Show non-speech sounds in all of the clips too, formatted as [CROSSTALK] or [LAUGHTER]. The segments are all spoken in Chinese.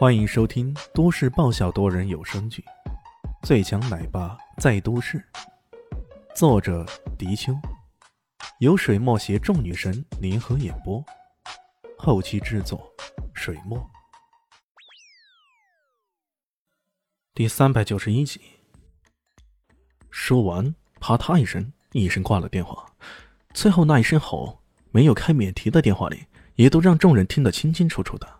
欢迎收听都市爆笑多人有声剧《最强奶爸在都市》，作者：迪秋，由水墨携众女神联合演播，后期制作：水墨。第三百九十一集。说完，啪嗒一声，一声挂了电话。最后那一声吼，没有开免提的电话里，也都让众人听得清清楚楚的。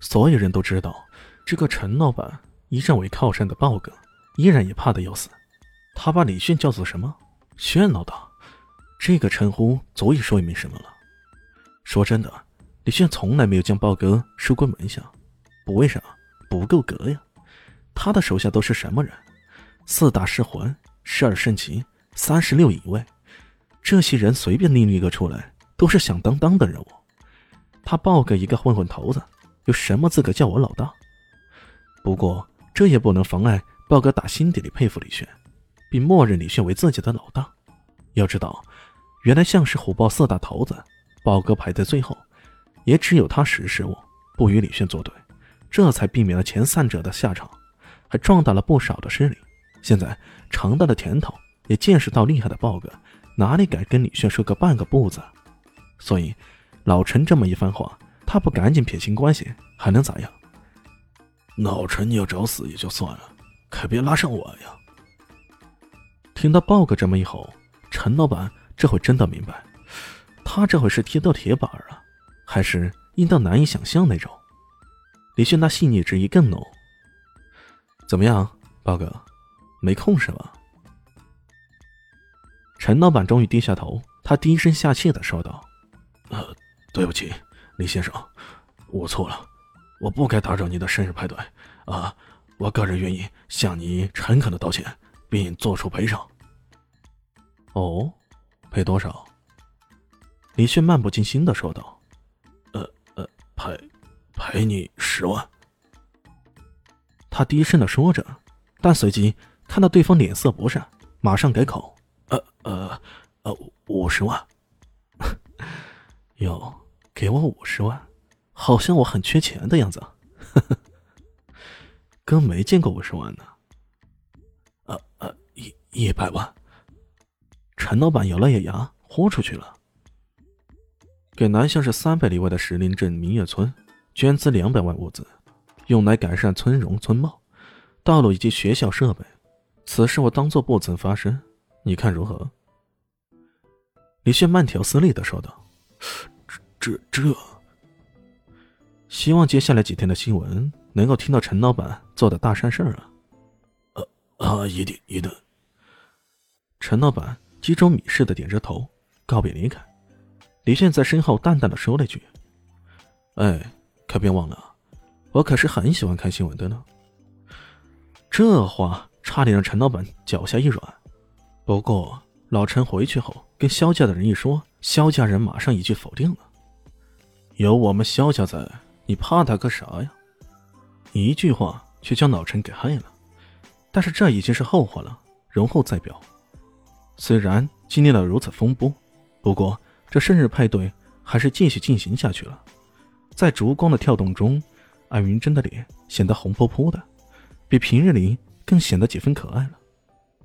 所有人都知道，这个陈老板一向为靠山的豹哥，依然也怕得要死。他把李炫叫做什么？炫老大。这个称呼足以说明什么了。说真的，李炫从来没有将豹哥收归门下，不为啥？不够格呀。他的手下都是什么人？四大尸魂、十二圣骑、三十六乙卫，这些人随便拎一个出来，都是响当当的人物。他豹哥一个混混头子。有什么资格叫我老大？不过这也不能妨碍豹哥打心底里佩服李炫，并默认李炫为自己的老大。要知道，原来像是虎豹四大头子，豹哥排在最后，也只有他识时务，不与李炫作对，这才避免了前三者的下场，还壮大了不少的势力。现在尝到了甜头，也见识到厉害的豹哥，哪里敢跟李炫说个半个不字？所以，老陈这么一番话。他不赶紧撇清关系，还能咋样？老陈，你要找死也就算了，可别拉上我呀！听到豹哥这么一吼，陈老板这回真的明白，他这回是踢到铁板了，还是硬到难以想象那种。李迅那细腻之意更浓。怎么样，豹哥，没空是吧？陈老板终于低下头，他低声下气的说道：“呃，对不起。”李先生，我错了，我不该打扰你的生日派对啊！我个人愿意向你诚恳的道歉，并做出赔偿。哦，赔多少？李迅漫不经心的说道：“呃呃，赔赔你十万。”他低声的说着，但随即看到对方脸色不善，马上改口：“呃呃呃，五十万。[LAUGHS] ”哟。给我五十万，好像我很缺钱的样子。[LAUGHS] 哥没见过五十万呢。呃呃，一一百万。陈老板咬了咬牙，豁出去了。给南乡市三百里外的石林镇明月村捐资两百万物资，用来改善村容村貌、道路以及学校设备。此事我当做不曾发生，你看如何？李炫慢条斯理的说道。这这，希望接下来几天的新闻能够听到陈老板做的大善事啊！呃啊，一定一定。陈老板击中米似的点着头，告别离开。李炫在身后淡淡的说了句：“哎，可别忘了，我可是很喜欢看新闻的呢。”这话差点让陈老板脚下一软。不过老陈回去后跟肖家的人一说，肖家人马上一句否定了。有我们萧家在，你怕他个啥呀？一句话却将老陈给害了。但是这已经是后话了，容后再表。虽然经历了如此风波，不过这生日派对还是继续进行下去了。在烛光的跳动中，艾云珍的脸显得红扑扑的，比平日里更显得几分可爱了。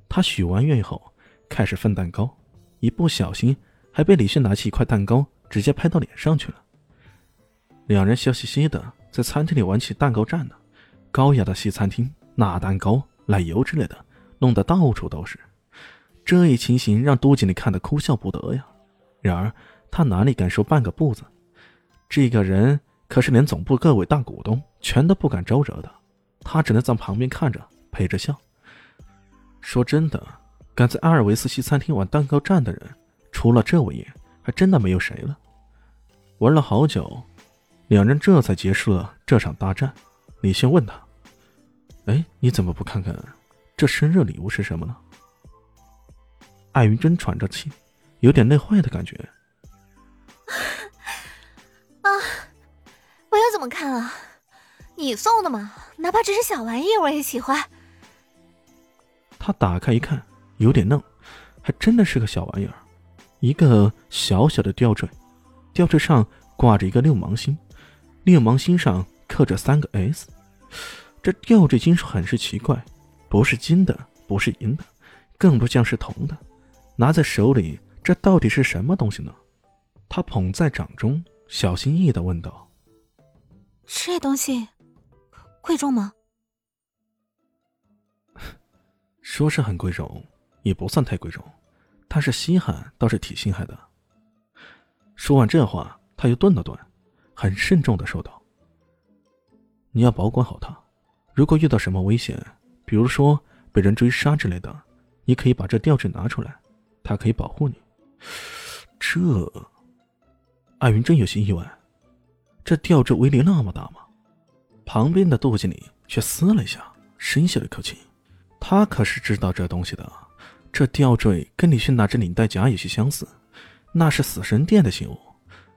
她许完愿后，开始分蛋糕，一不小心还被李迅拿起一块蛋糕直接拍到脸上去了。两人笑嘻嘻的在餐厅里玩起蛋糕战呢。高雅的西餐厅，那蛋糕、奶油之类的弄得到处都是。这一情形让杜经理看得哭笑不得呀。然而他哪里敢说半个不字？这个人可是连总部各位大股东全都不敢招惹的，他只能在旁边看着，陪着笑。说真的，敢在阿尔维斯西餐厅玩蛋糕战的人，除了这位爷，还真的没有谁了。玩了好久。两人这才结束了这场大战。李信问他：“哎，你怎么不看看这生日礼物是什么呢？”艾云珍喘着气，有点累坏的感觉。啊，我要怎么看啊？你送的嘛，哪怕只是小玩意，我也喜欢。他打开一看，有点愣，还真的是个小玩意儿，一个小小的吊坠，吊坠上挂着一个六芒星。六芒星上刻着三个 S，这吊坠金属很是奇怪，不是金的，不是银的，更不像是铜的。拿在手里，这到底是什么东西呢？他捧在掌中，小心翼翼的问道：“这东西贵重吗？” [LAUGHS] 说是很贵重，也不算太贵重，但是稀罕倒是挺稀罕的。说完这话，他又顿了顿，很慎重的说道：“你要保管好它，如果遇到什么危险，比如说被人追杀之类的，你可以把这吊坠拿出来，它可以保护你。”这，艾云真有些意外，这吊坠威力那么大吗？旁边的杜经理却嘶了一下，深吸了一口气。他可是知道这东西的，这吊坠跟李迅那只领带夹有些相似，那是死神殿的信物。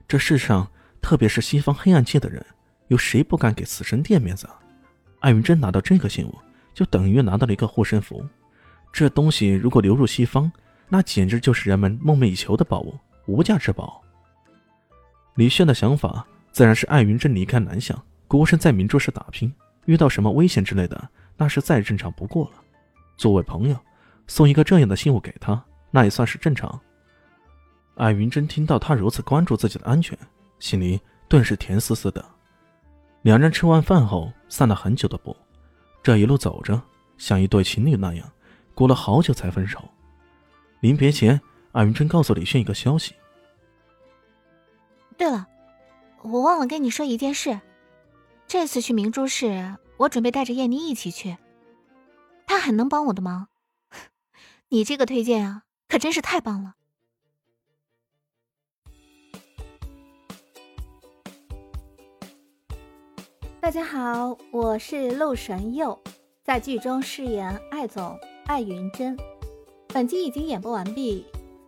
这世上，特别是西方黑暗界的人，有谁不敢给死神殿面子啊？艾云珍拿到这个信物，就等于拿到了一个护身符。这东西如果流入西方，那简直就是人们梦寐以求的宝物，无价之宝。李炫的想法自然是艾云珍离开南向，孤身在明珠市打拼，遇到什么危险之类的，那是再正常不过了。作为朋友，送一个这样的信物给他，那也算是正常。艾云珍听到他如此关注自己的安全，心里顿时甜丝丝的。两人吃完饭后散了很久的步，这一路走着，像一对情侣那样，过了好久才分手。临别前，艾云珍告诉李炫一个消息。对了，我忘了跟你说一件事，这次去明珠市，我准备带着燕妮一起去。她很能帮我的忙，[LAUGHS] 你这个推荐啊，可真是太棒了。大家好，我是陆神佑，在剧中饰演艾总艾云珍。本集已经演播完毕，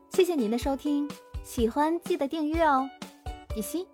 谢谢您的收听，喜欢记得订阅哦，比心。